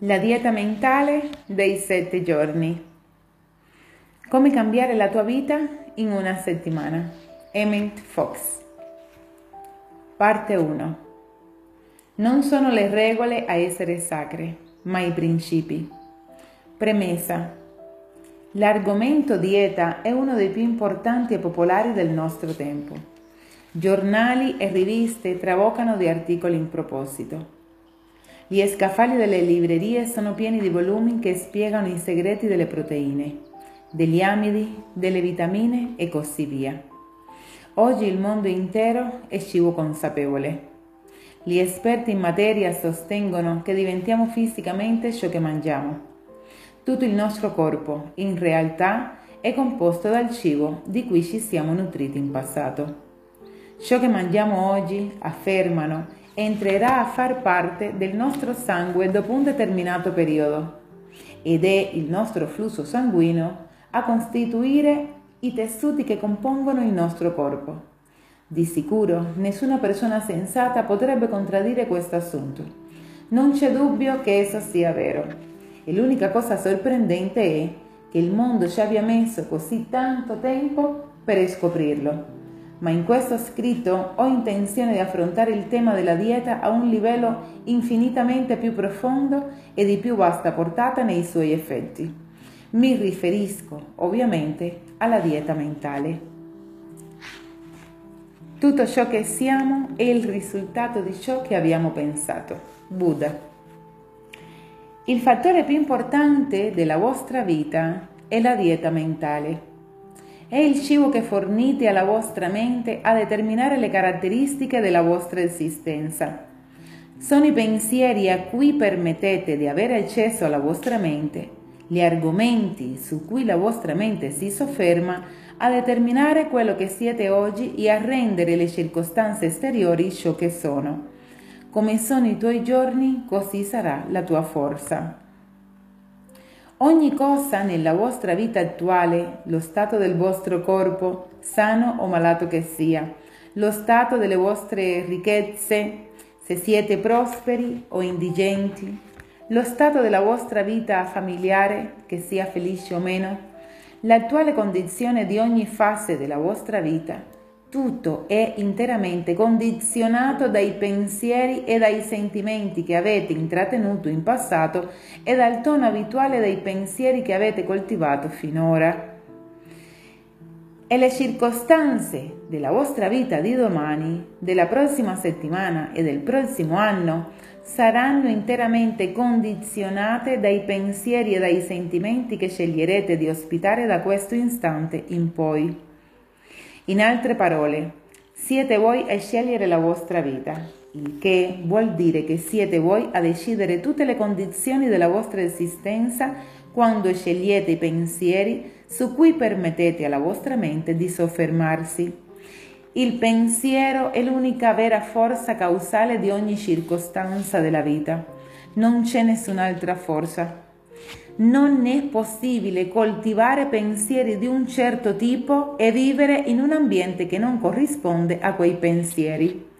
La dieta mentale dei sette giorni. Come cambiare la tua vita in una settimana. Emmett Fox. Parte 1. Non sono le regole a essere sacre, ma i principi. Premessa. L'argomento dieta è uno dei più importanti e popolari del nostro tempo. Giornali e riviste trabocano di articoli in proposito. Gli scaffali delle librerie sono pieni di volumi che spiegano i segreti delle proteine, degli amidi, delle vitamine e così via. Oggi il mondo intero è cibo consapevole. Gli esperti in materia sostengono che diventiamo fisicamente ciò che mangiamo. Tutto il nostro corpo, in realtà, è composto dal cibo di cui ci siamo nutriti in passato. Ciò che mangiamo oggi, affermano, entrerà a far parte del nostro sangue dopo un determinato periodo ed è il nostro flusso sanguigno a costituire i tessuti che compongono il nostro corpo. Di sicuro nessuna persona sensata potrebbe contraddire questo assunto. Non c'è dubbio che esso sia vero. E l'unica cosa sorprendente è che il mondo ci abbia messo così tanto tempo per scoprirlo ma in questo scritto ho intenzione di affrontare il tema della dieta a un livello infinitamente più profondo e di più vasta portata nei suoi effetti. Mi riferisco ovviamente alla dieta mentale. Tutto ciò che siamo è il risultato di ciò che abbiamo pensato. Buddha. Il fattore più importante della vostra vita è la dieta mentale. È il cibo che fornite alla vostra mente a determinare le caratteristiche della vostra esistenza. Sono i pensieri a cui permettete di avere accesso alla vostra mente, gli argomenti su cui la vostra mente si sofferma a determinare quello che siete oggi e a rendere le circostanze esteriori ciò che sono. Come sono i tuoi giorni, così sarà la tua forza. Ogni cosa nella vostra vita attuale, lo stato del vostro corpo, sano o malato che sia, lo stato delle vostre ricchezze, se siete prosperi o indigenti, lo stato della vostra vita familiare, che sia felice o meno, l'attuale condizione di ogni fase della vostra vita, tutto è interamente condizionato dai pensieri e dai sentimenti che avete intrattenuto in passato e dal tono abituale dei pensieri che avete coltivato finora. E le circostanze della vostra vita di domani, della prossima settimana e del prossimo anno saranno interamente condizionate dai pensieri e dai sentimenti che sceglierete di ospitare da questo istante in poi. In altre parole, siete voi a scegliere la vostra vita, il che vuol dire che siete voi a decidere tutte le condizioni della vostra esistenza quando scegliete i pensieri su cui permettete alla vostra mente di soffermarsi. Il pensiero è l'unica vera forza causale di ogni circostanza della vita. Non c'è nessun'altra forza non è possibile coltivare pensieri di un certo tipo e vivere in un ambiente che non corrisponde a quei pensieri.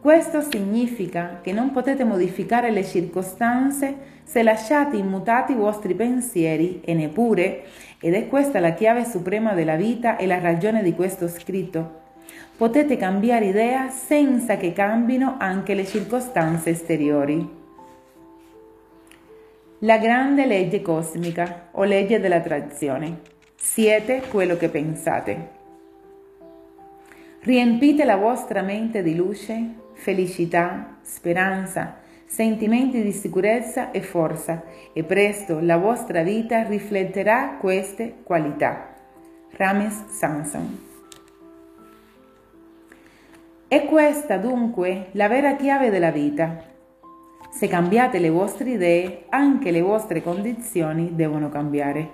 Questo significa che non potete modificare le circostanze se lasciate immutati i vostri pensieri e neppure, ed è questa la chiave suprema della vita e la ragione di questo scritto, potete cambiare idea senza che cambino anche le circostanze esteriori. La grande legge cosmica o legge dell'attrazione. Siete quello che pensate. Riempite la vostra mente di luce, felicità, speranza, sentimenti di sicurezza e forza e presto la vostra vita rifletterà queste qualità. Rames Samson. È questa dunque la vera chiave della vita se cambiate le vostre idee, anche le vostre condizioni devono cambiare.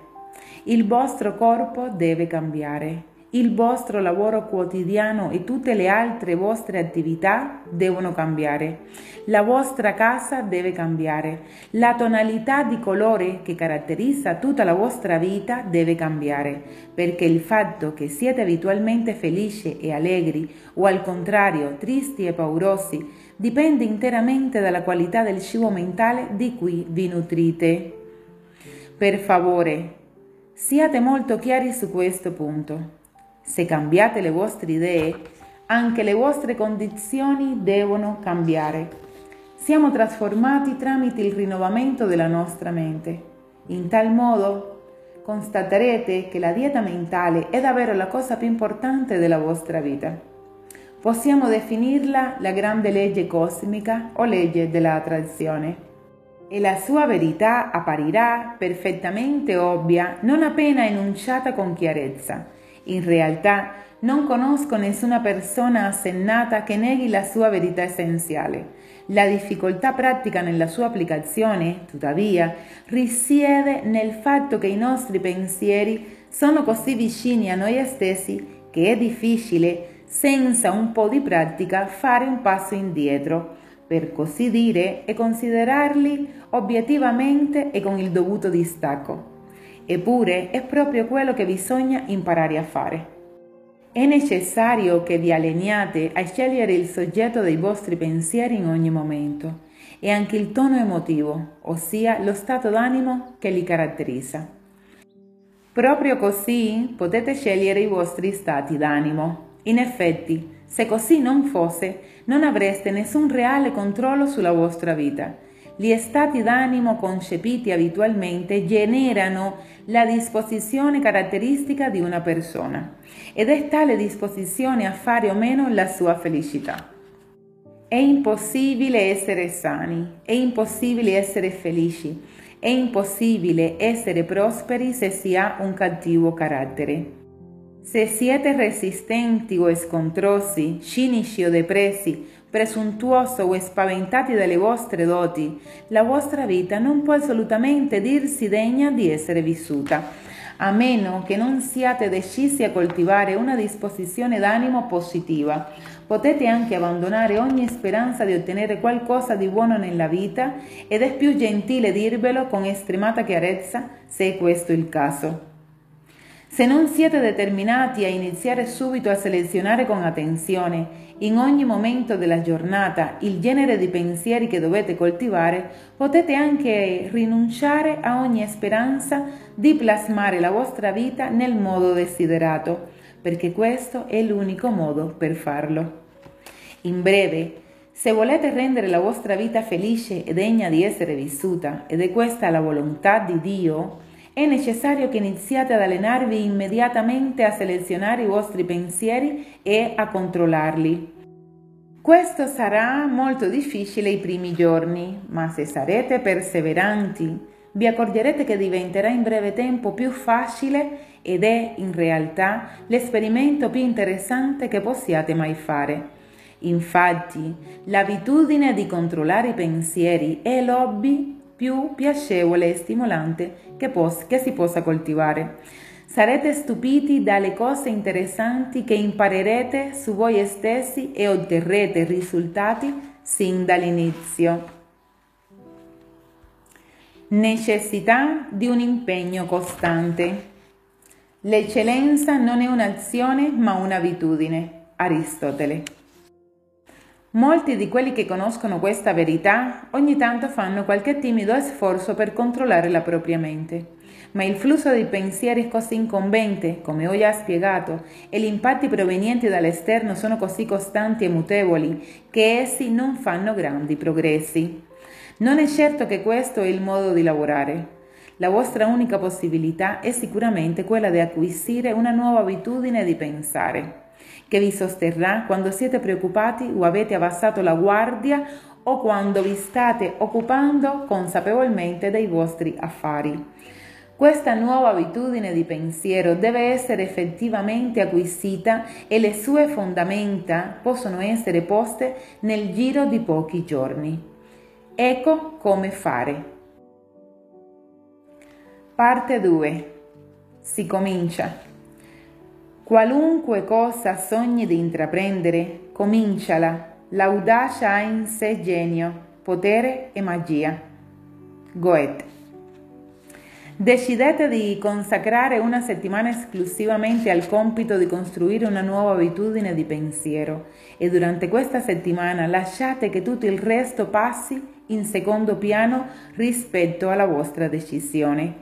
Il vostro corpo deve cambiare. Il vostro lavoro quotidiano e tutte le altre vostre attività devono cambiare. La vostra casa deve cambiare. La tonalità di colore che caratterizza tutta la vostra vita deve cambiare, perché il fatto che siete abitualmente felici e allegri o al contrario tristi e paurosi dipende interamente dalla qualità del cibo mentale di cui vi nutrite. Per favore, siate molto chiari su questo punto. Se cambiate le vostre idee, anche le vostre condizioni devono cambiare. Siamo trasformati tramite il rinnovamento della nostra mente. In tal modo constaterete che la dieta mentale è davvero la cosa più importante della vostra vita. Possiamo definirla la grande legge cosmica o legge della attrazione. E la sua verità apparirà perfettamente ovvia non appena enunciata con chiarezza. In realtà non conosco nessuna persona assennata che neghi la sua verità essenziale la difficoltà pratica nella sua applicazione, tuttavia, risiede nel fatto che i nostri pensieri sono così vicini a noi stessi che è difficile, senza un po' di pratica, fare un passo indietro, per così dire, e considerarli obiettivamente e con il dovuto distacco. Eppure è proprio quello che bisogna imparare a fare. È necessario che vi alleniate a scegliere il soggetto dei vostri pensieri in ogni momento e anche il tono emotivo, ossia lo stato d'animo che li caratterizza. Proprio così potete scegliere i vostri stati d'animo. In effetti, se così non fosse, non avreste nessun reale controllo sulla vostra vita gli stati d'animo concepiti abitualmente generano la disposizione caratteristica di una persona ed è tale disposizione a fare o meno la sua felicità. È impossibile essere sani, è impossibile essere felici, è impossibile essere prosperi se si ha un cattivo carattere. Se siete resistenti o scontrosi, cinici o depressi, presuntuoso o spaventati dalle vostre doti, la vostra vita non può assolutamente dirsi degna di essere vissuta, a meno che non siate decisi a coltivare una disposizione d'animo positiva. Potete anche abbandonare ogni speranza di ottenere qualcosa di buono nella vita ed è più gentile dirvelo con estremata chiarezza se è questo il caso. Se non siete determinati a iniziare subito a selezionare con attenzione in ogni momento della giornata il genere di pensieri che dovete coltivare, potete anche rinunciare a ogni speranza di plasmare la vostra vita nel modo desiderato, perché questo è l'unico modo per farlo. In breve, se volete rendere la vostra vita felice e degna di essere vissuta, ed è questa la volontà di Dio, è necessario che iniziate ad allenarvi immediatamente a selezionare i vostri pensieri e a controllarli. Questo sarà molto difficile i primi giorni, ma se sarete perseveranti, vi accorgerete che diventerà in breve tempo più facile ed è in realtà l'esperimento più interessante che possiate mai fare. Infatti, l'abitudine di controllare i pensieri è l'hobby più piacevole e stimolante che, pos- che si possa coltivare. Sarete stupiti dalle cose interessanti che imparerete su voi stessi e otterrete risultati sin dall'inizio. Necessità di un impegno costante. L'eccellenza non è un'azione ma un'abitudine. Aristotele. Molti di quelli che conoscono questa verità ogni tanto fanno qualche timido sforzo per controllare la propria mente, ma il flusso di pensieri è così incombente, come ho già spiegato, e gli impatti provenienti dall'esterno sono così costanti e mutevoli che essi non fanno grandi progressi. Non è certo che questo è il modo di lavorare. La vostra unica possibilità è sicuramente quella di acquisire una nuova abitudine di pensare che vi sosterrà quando siete preoccupati o avete abbassato la guardia o quando vi state occupando consapevolmente dei vostri affari. Questa nuova abitudine di pensiero deve essere effettivamente acquisita e le sue fondamenta possono essere poste nel giro di pochi giorni. Ecco come fare. Parte 2. Si comincia. Qualunque cosa sogni di intraprendere, cominciala. L'audacia ha in sé genio, potere e magia. Goethe. Decidete di consacrare una settimana esclusivamente al compito di costruire una nuova abitudine di pensiero e durante questa settimana lasciate che tutto il resto passi in secondo piano rispetto alla vostra decisione.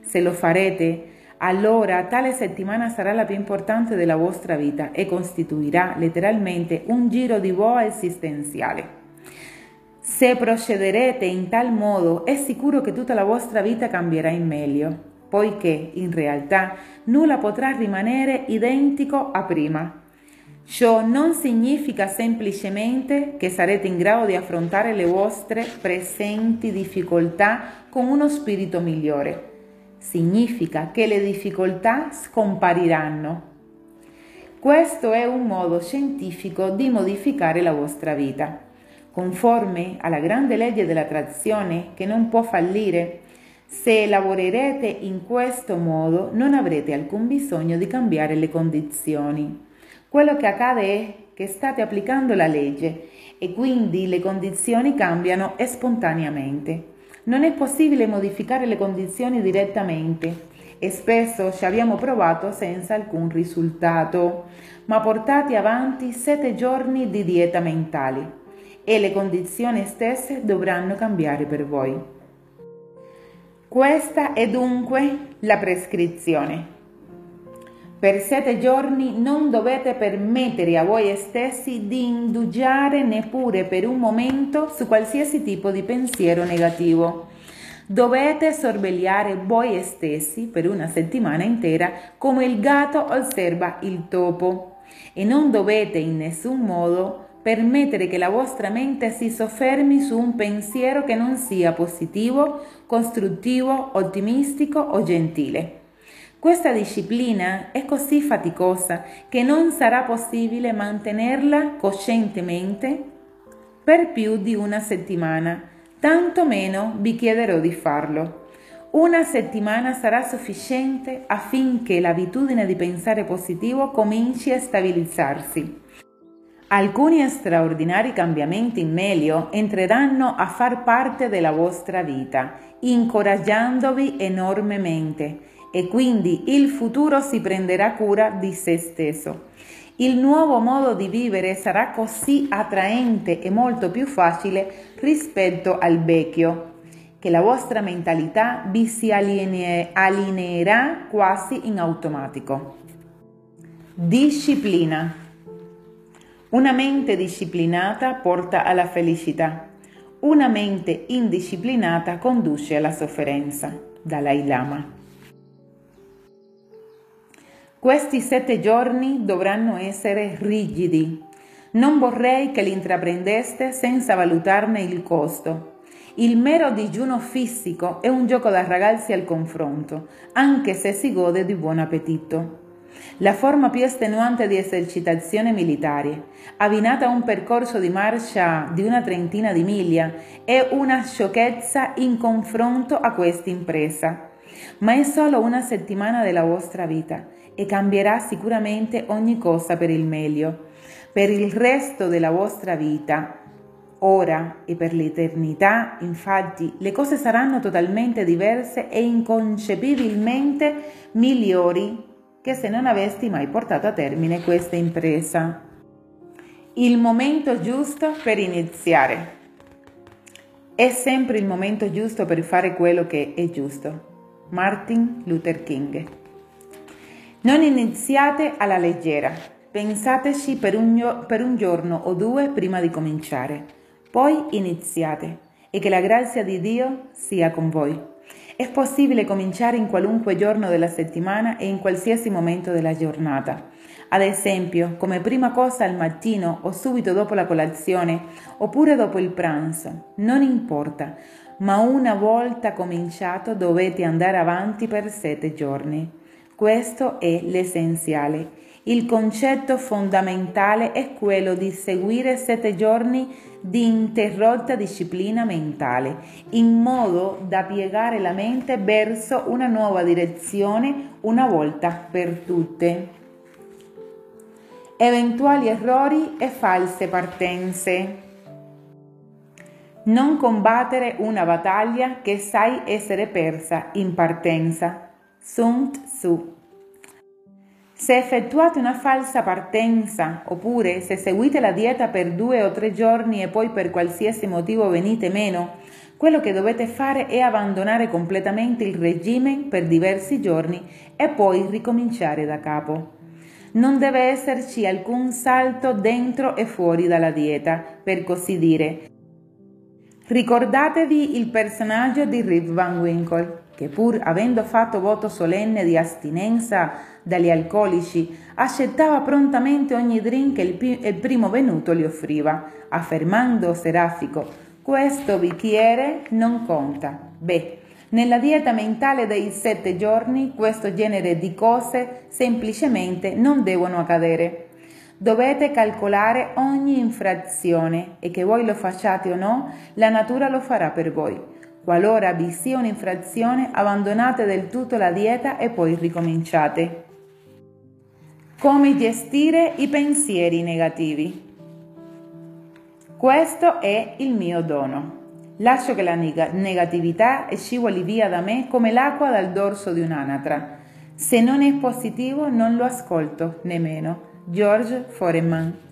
Se lo farete, allora tale settimana sarà la più importante della vostra vita e costituirà letteralmente un giro di boa esistenziale. Se procederete in tal modo è sicuro che tutta la vostra vita cambierà in meglio, poiché in realtà nulla potrà rimanere identico a prima. Ciò non significa semplicemente che sarete in grado di affrontare le vostre presenti difficoltà con uno spirito migliore significa che le difficoltà scompariranno. Questo è un modo scientifico di modificare la vostra vita, conforme alla grande legge dell'attrazione che non può fallire. Se lavorerete in questo modo non avrete alcun bisogno di cambiare le condizioni. Quello che accade è che state applicando la legge e quindi le condizioni cambiano spontaneamente. Non è possibile modificare le condizioni direttamente e spesso ci abbiamo provato senza alcun risultato, ma portati avanti sette giorni di dieta mentale e le condizioni stesse dovranno cambiare per voi. Questa è dunque la prescrizione. Per sette giorni non dovete permettere a voi stessi di indugiare neppure per un momento su qualsiasi tipo di pensiero negativo. Dovete sorvegliare voi stessi per una settimana intera come il gatto osserva il topo e non dovete in nessun modo permettere che la vostra mente si soffermi su un pensiero che non sia positivo, costruttivo, ottimistico o gentile. Questa disciplina è così faticosa che non sarà possibile mantenerla coscientemente per più di una settimana, tanto meno vi chiederò di farlo. Una settimana sarà sufficiente affinché l'abitudine di pensare positivo cominci a stabilizzarsi. Alcuni straordinari cambiamenti in meglio entreranno a far parte della vostra vita, incoraggiandovi enormemente e quindi il futuro si prenderà cura di se stesso. Il nuovo modo di vivere sarà così attraente e molto più facile rispetto al vecchio, che la vostra mentalità vi si alline- allineerà quasi in automatico. Disciplina. Una mente disciplinata porta alla felicità. Una mente indisciplinata conduce alla sofferenza. Dalai Lama. Questi sette giorni dovranno essere rigidi. Non vorrei che li intraprendeste senza valutarne il costo. Il mero digiuno fisico è un gioco da ragazzi al confronto, anche se si gode di buon appetito. La forma più estenuante di esercitazione militare, abbinata a un percorso di marcia di una trentina di miglia, è una sciocchezza in confronto a questa impresa. Ma è solo una settimana della vostra vita e cambierà sicuramente ogni cosa per il meglio. Per il resto della vostra vita, ora e per l'eternità, infatti, le cose saranno totalmente diverse e inconcepibilmente migliori che se non avessi mai portato a termine questa impresa. Il momento giusto per iniziare. È sempre il momento giusto per fare quello che è giusto. Martin Luther King non iniziate alla leggera, pensateci per un, per un giorno o due prima di cominciare, poi iniziate e che la grazia di Dio sia con voi. È possibile cominciare in qualunque giorno della settimana e in qualsiasi momento della giornata. Ad esempio, come prima cosa al mattino o subito dopo la colazione oppure dopo il pranzo, non importa, ma una volta cominciato dovete andare avanti per sette giorni. Questo è l'essenziale. Il concetto fondamentale è quello di seguire sette giorni di interrotta disciplina mentale, in modo da piegare la mente verso una nuova direzione una volta per tutte. Eventuali errori e false partenze. Non combattere una battaglia che sai essere persa in partenza. Sun Tzu. Se effettuate una falsa partenza, oppure se seguite la dieta per due o tre giorni e poi per qualsiasi motivo venite meno, quello che dovete fare è abbandonare completamente il regime per diversi giorni e poi ricominciare da capo. Non deve esserci alcun salto dentro e fuori dalla dieta, per così dire. Ricordatevi il personaggio di Rip Van Winkle, che pur avendo fatto voto solenne di astinenza dagli alcolici, accettava prontamente ogni drink che il, primo venuto gli offriva, affermando serafico questo bicchiere non conta. Beh, nella dieta mentale dei sette giorni questo genere di cose semplicemente non devono accadere. Dovete calcolare ogni infrazione e che voi lo facciate o no, la natura lo farà per voi. Qualora vi sia un'infrazione, abbandonate del tutto la dieta e poi ricominciate. Come gestire i pensieri negativi? Questo è il mio dono. Lascio che la negatività scivoli via da me come l'acqua dal dorso di un'anatra. Se non è positivo non lo ascolto nemmeno. George Foreman.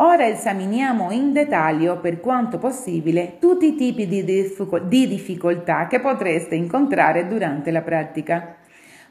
Ora esaminiamo in dettaglio, per quanto possibile, tutti i tipi di, difficoltà che potreste incontrare durante la pratica.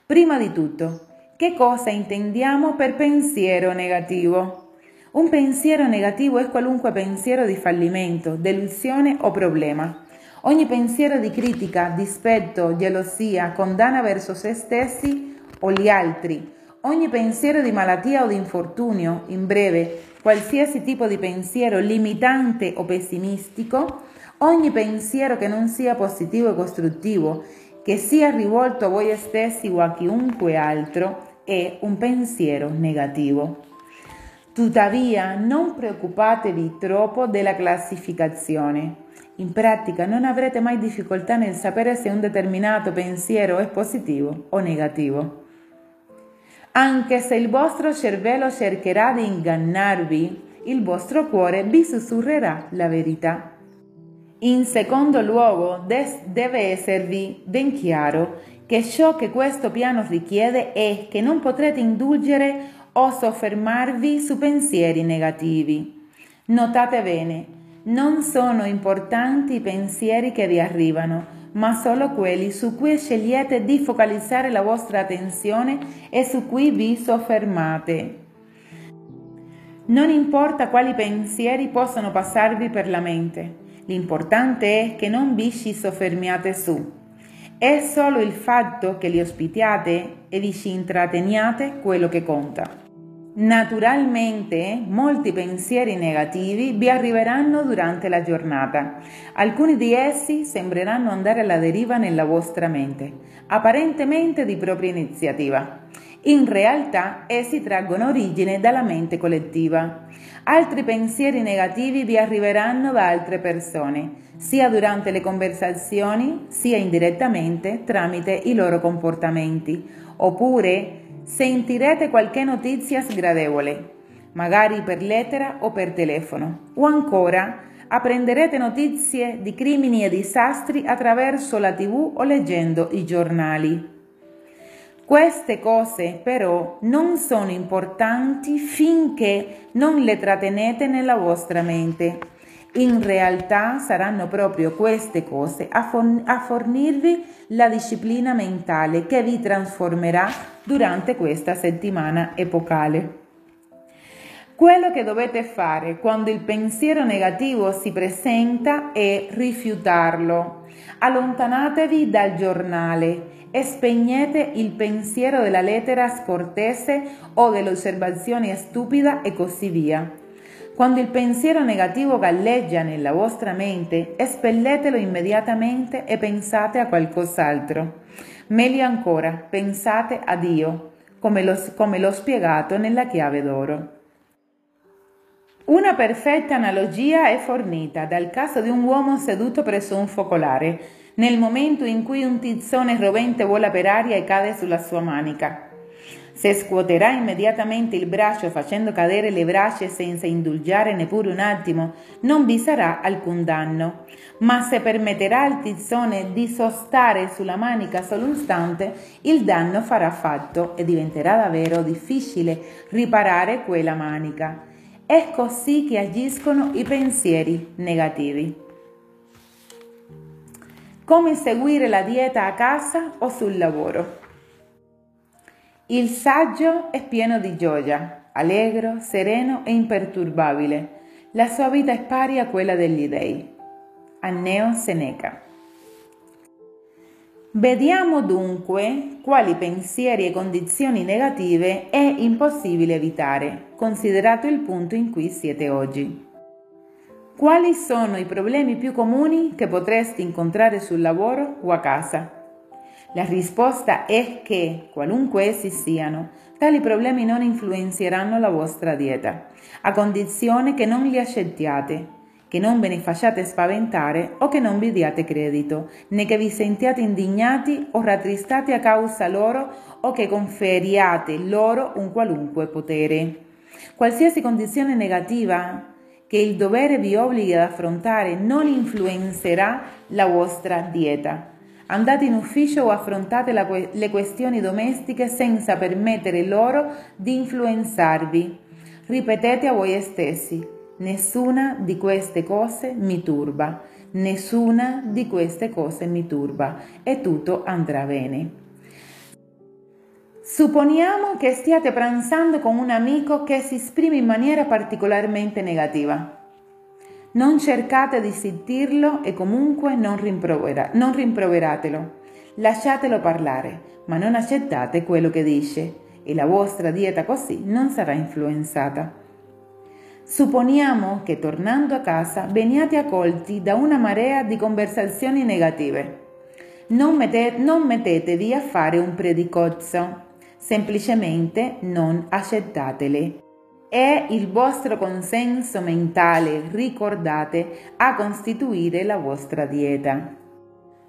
Prima di tutto, che cosa intendiamo per pensiero negativo? Un pensiero negativo è qualunque pensiero di fallimento, delusione o problema. Ogni pensiero di critica, dispetto, gelosia, condanna verso se stessi o gli altri. Ogni pensiero di malattia o di infortunio, in breve, qualsiasi tipo di pensiero limitante o pessimistico, ogni pensiero che non sia positivo e costruttivo, che sia rivolto a voi stessi o a chiunque altro, è un pensiero negativo. Tuttavia non preoccupatevi troppo della classificazione. In pratica non avrete mai difficoltà nel sapere se un determinato pensiero è positivo o negativo. Anche se il vostro cervello cercherà di ingannarvi, il vostro cuore vi sussurrerà la verità. In secondo luogo, deve esservi ben chiaro che ciò che questo piano richiede è che non potrete indulgere o soffermarvi su pensieri negativi. Notate bene, non sono importanti i pensieri che vi arrivano, ma solo quelli su cui scegliete di focalizzare la vostra attenzione e su cui vi soffermate. Non importa quali pensieri possano passarvi per la mente, l'importante è che non vi ci soffermiate su. È solo il fatto che li ospitiate e vi ci intratteniate quello che conta. Naturalmente molti pensieri negativi vi arriveranno durante la giornata. Alcuni di essi sembreranno andare alla deriva nella vostra mente, apparentemente di propria iniziativa. In realtà essi traggono origine dalla mente collettiva. Altri pensieri negativi vi arriveranno da altre persone, sia durante le conversazioni, sia indirettamente tramite i loro comportamenti, oppure sentirete qualche notizia sgradevole, magari per lettera o per telefono, o ancora apprenderete notizie di crimini e disastri attraverso la tv o leggendo i giornali. Queste cose però non sono importanti finché non le trattenete nella vostra mente in realtà saranno proprio queste cose a, fornirvi la disciplina mentale che vi trasformerà durante questa settimana epocale. Quello che dovete fare quando il pensiero negativo si presenta è rifiutarlo. Allontanatevi dal giornale e spegnete il pensiero della lettera scortese o dell'osservazione stupida e così via. Quando il pensiero negativo galleggia nella vostra mente, espelletelo immediatamente e pensate a qualcos'altro. Meglio ancora, pensate a Dio, come l'ho, come l'ho spiegato nella chiave d'oro. Una perfetta analogia è fornita dal caso di un uomo seduto presso un focolare, nel momento in cui un tizzone rovente vola per aria e cade sulla sua manica. Se scuoterà immediatamente il braccio facendo cadere le braccia senza indulgiare neppure un attimo, non vi sarà alcun danno. Ma se permetterà al tizzone di sostare sulla manica solo un istante, il danno farà fatto e diventerà davvero difficile riparare quella manica. È così che agiscono i pensieri negativi. Come seguire la dieta a casa o sul lavoro? Il saggio è pieno di gioia, allegro, sereno e imperturbabile. La sua vita è pari a quella degli dei. Anneo Seneca. Vediamo dunque quali pensieri e condizioni negative è impossibile evitare, considerato il punto in cui siete oggi. Quali sono i problemi più comuni che potresti incontrare sul lavoro o a casa? La risposta è che, qualunque essi siano, tali problemi non influenzeranno la vostra dieta, a condizione che non li accettiate, che non ve ne facciate spaventare o che non vi diate credito, né che vi sentiate indignati o rattristati a causa loro o che conferiate loro un qualunque potere. Qualsiasi condizione negativa che il dovere vi obblighi ad affrontare non influenzerà la vostra dieta Andate in ufficio o affrontate que- le questioni domestiche senza permettere loro di influenzarvi. Ripetete a voi stessi, nessuna di queste cose mi turba, nessuna di queste cose mi turba e tutto andrà bene. Supponiamo che stiate pranzando con un amico che si esprime in maniera particolarmente negativa. Non cercate di zittirlo e comunque non, rimprovera, non rimproveratelo. Lasciatelo parlare, ma non accettate quello che dice e la vostra dieta così non sarà influenzata. Supponiamo che tornando a casa veniate accolti da una marea di conversazioni negative. Non, mette, non mettetevi a fare un predicozzo, semplicemente non accettatele è il vostro consenso mentale, ricordate, a costituire la vostra dieta.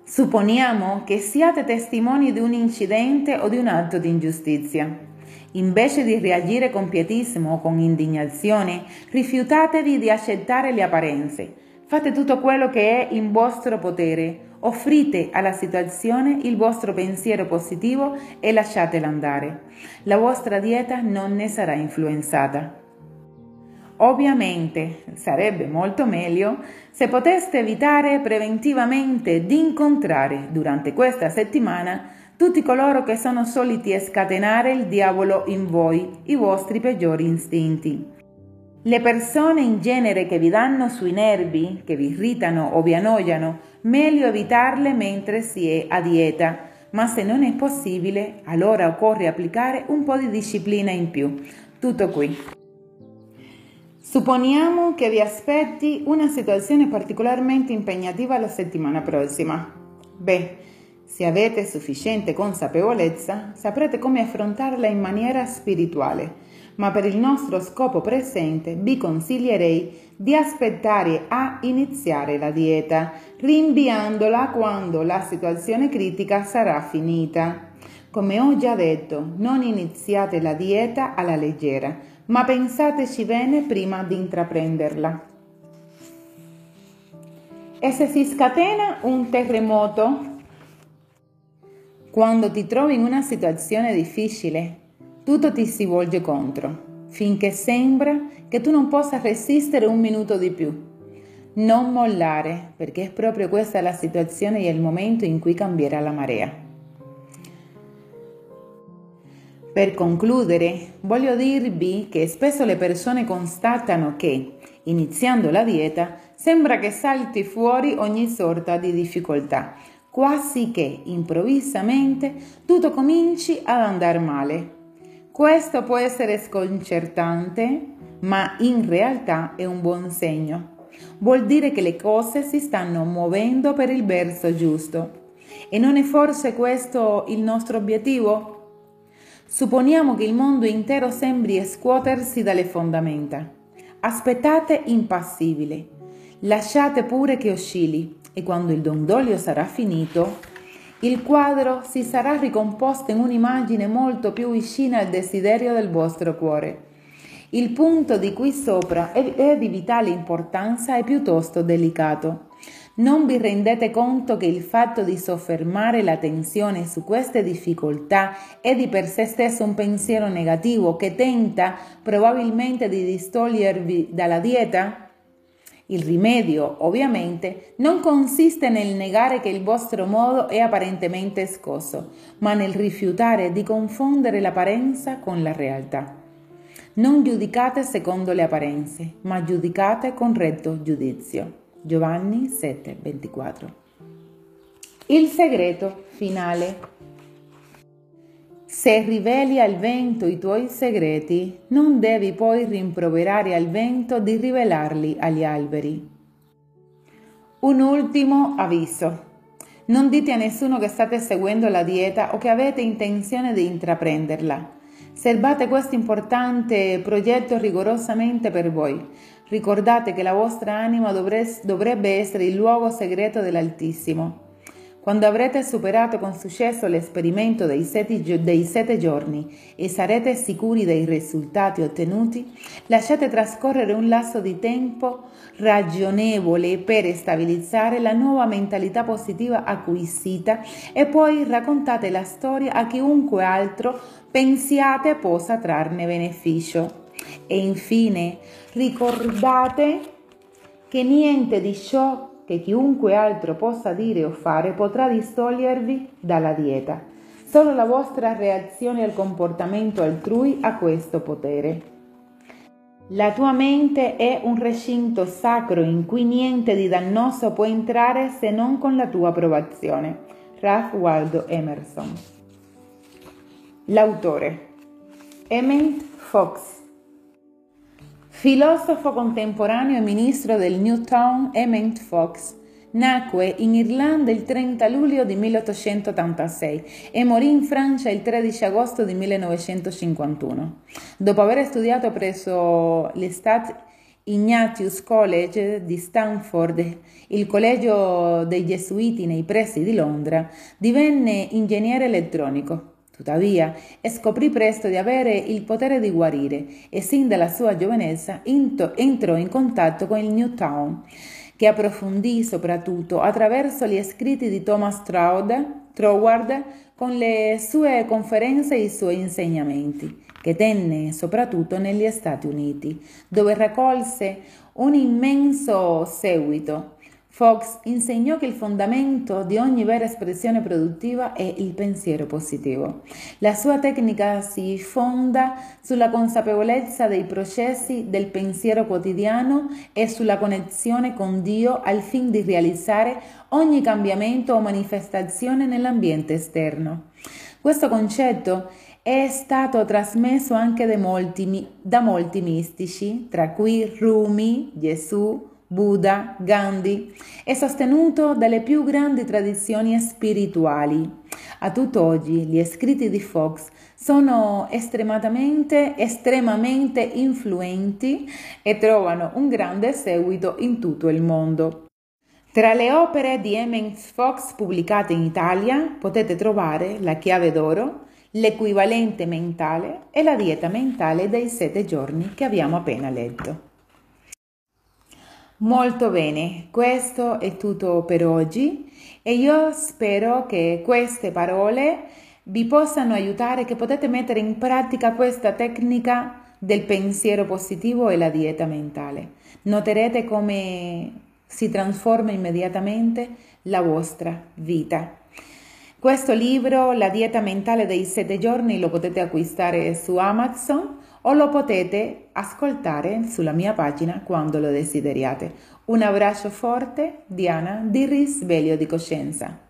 Supponiamo che siate testimoni di un incidente o di un atto di ingiustizia. Invece di reagire con pietismo o con indignazione, rifiutatevi di accettare le apparenze. Fate tutto quello che è in vostro potere. Offrite alla situazione il vostro pensiero positivo e lasciatela andare. La vostra dieta non ne sarà influenzata. Ovviamente sarebbe molto meglio se poteste evitare preventivamente di incontrare durante questa settimana tutti coloro che sono soliti scatenare il diavolo in voi, i vostri peggiori istinti. Le persone in genere che vi danno sui nervi, che vi irritano o vi annoiano, meglio evitarle mentre si è a dieta, ma se non è possibile, allora occorre applicare un po' di disciplina in più. Tutto qui. Supponiamo che vi aspetti una situazione particolarmente impegnativa la settimana prossima. Beh, se avete sufficiente consapevolezza, saprete come affrontarla in maniera spirituale ma per il nostro scopo presente vi consiglierei di aspettare a iniziare la dieta, rinviandola quando la situazione critica sarà finita. Come ho già detto, non iniziate la dieta alla leggera, ma pensateci bene prima di intraprenderla. E se si scatena un terremoto? Quando ti trovi in una situazione difficile, tutto ti si volge contro, finché sembra che tu non possa resistere un minuto di più. Non mollare, perché è proprio questa la situazione e il momento in cui cambierà la marea. Per concludere, voglio dirvi che spesso le persone constatano che, iniziando la dieta, sembra che salti fuori ogni sorta di difficoltà, quasi che improvvisamente tutto cominci ad andare male questo può essere sconcertante, ma in realtà è un buon segno. Vuol dire che le cose si stanno muovendo per il verso giusto. E non è forse questo il nostro obiettivo? Supponiamo che il mondo intero sembri scuotersi dalle fondamenta. Aspettate impassibile. Lasciate pure che oscilli e quando il dondolio sarà finito, il quadro si sarà ricomposto in un'immagine molto più vicina al desiderio del vostro cuore. Il punto di qui sopra è di vitale importanza e piuttosto delicato. Non vi rendete conto che il fatto di soffermare l'attenzione su queste difficoltà è di per sé stesso un pensiero negativo che tenta probabilmente di distogliervi dalla dieta? Il rimedio, ovviamente, non consiste nel negare che il vostro modo è apparentemente scosso, ma nel rifiutare di confondere l'apparenza con la realtà. Non giudicate secondo le apparenze, ma giudicate con retto giudizio. Giovanni 7, 24. Il segreto finale. Se riveli al vento i tuoi segreti, non devi poi rimproverare al vento di rivelarli agli alberi. Un ultimo avviso. Non dite a nessuno che state seguendo la dieta o che avete intenzione di intraprenderla. Serbate questo importante progetto rigorosamente per voi. Ricordate che la vostra anima dovrebbe essere il luogo segreto dell'Altissimo. Quando avrete superato con successo l'esperimento dei sette, dei sette, giorni e sarete sicuri dei risultati ottenuti, lasciate trascorrere un lasso di tempo ragionevole per stabilizzare la nuova mentalità positiva acquisita e poi raccontate la storia a chiunque altro pensiate possa trarne beneficio. E infine ricordate che niente di ciò che chiunque altro possa dire o fare potrà distogliervi dalla dieta. Solo la vostra reazione al comportamento altrui ha questo potere. La tua mente è un recinto sacro in cui niente di dannoso può entrare se non con la tua approvazione. Ralph Waldo Emerson. L'autore Emmett Fox Filosofo contemporaneo e ministro del Newtown Emmett Fox nacque in Irlanda il 30 luglio di 1886 e morì in Francia il 13 agosto di 1951. Dopo aver studiato presso l'Estat Ignatius College di Stanford, il collegio dei Gesuiti nei pressi di Londra, divenne ingegnere elettronico. Tuttavia, scoprì presto di avere il potere di guarire e sin dalla sua giovinezza entrò in contatto con il Newtown, che approfondì soprattutto attraverso gli scritti di Thomas Troward con le sue conferenze e i suoi insegnamenti, che tenne soprattutto negli Stati Uniti, dove raccolse un immenso seguito Fox insegnò che il fondamento di ogni vera espressione produttiva è il pensiero positivo. La sua tecnica si fonda sulla consapevolezza dei processi del pensiero quotidiano e sulla connessione con Dio al fine di realizzare ogni cambiamento o manifestazione nell'ambiente esterno. Questo concetto è stato trasmesso anche da molti, da molti mistici, tra cui Rumi, Gesù, Buddha, Gandhi, è sostenuto dalle più grandi tradizioni spirituali. A tutt'oggi gli scritti di Fox sono estremamente, estremamente influenti e trovano un grande seguito in tutto il mondo. Tra le opere di Emmett Fox pubblicate in Italia potete trovare La chiave d'oro, L'equivalente mentale e la dieta mentale dei sette giorni che abbiamo appena letto. Molto bene, questo è tutto per oggi e io spero che queste parole vi possano aiutare, che potete mettere in pratica questa tecnica del pensiero positivo e la dieta mentale. Noterete come si trasforma immediatamente la vostra vita. Questo libro, La dieta mentale dei sette giorni, lo potete acquistare su Amazon o lo potete ascoltare sulla mia pagina quando lo desideriate. Un abbraccio forte, Diana di Risveglio di Coscienza.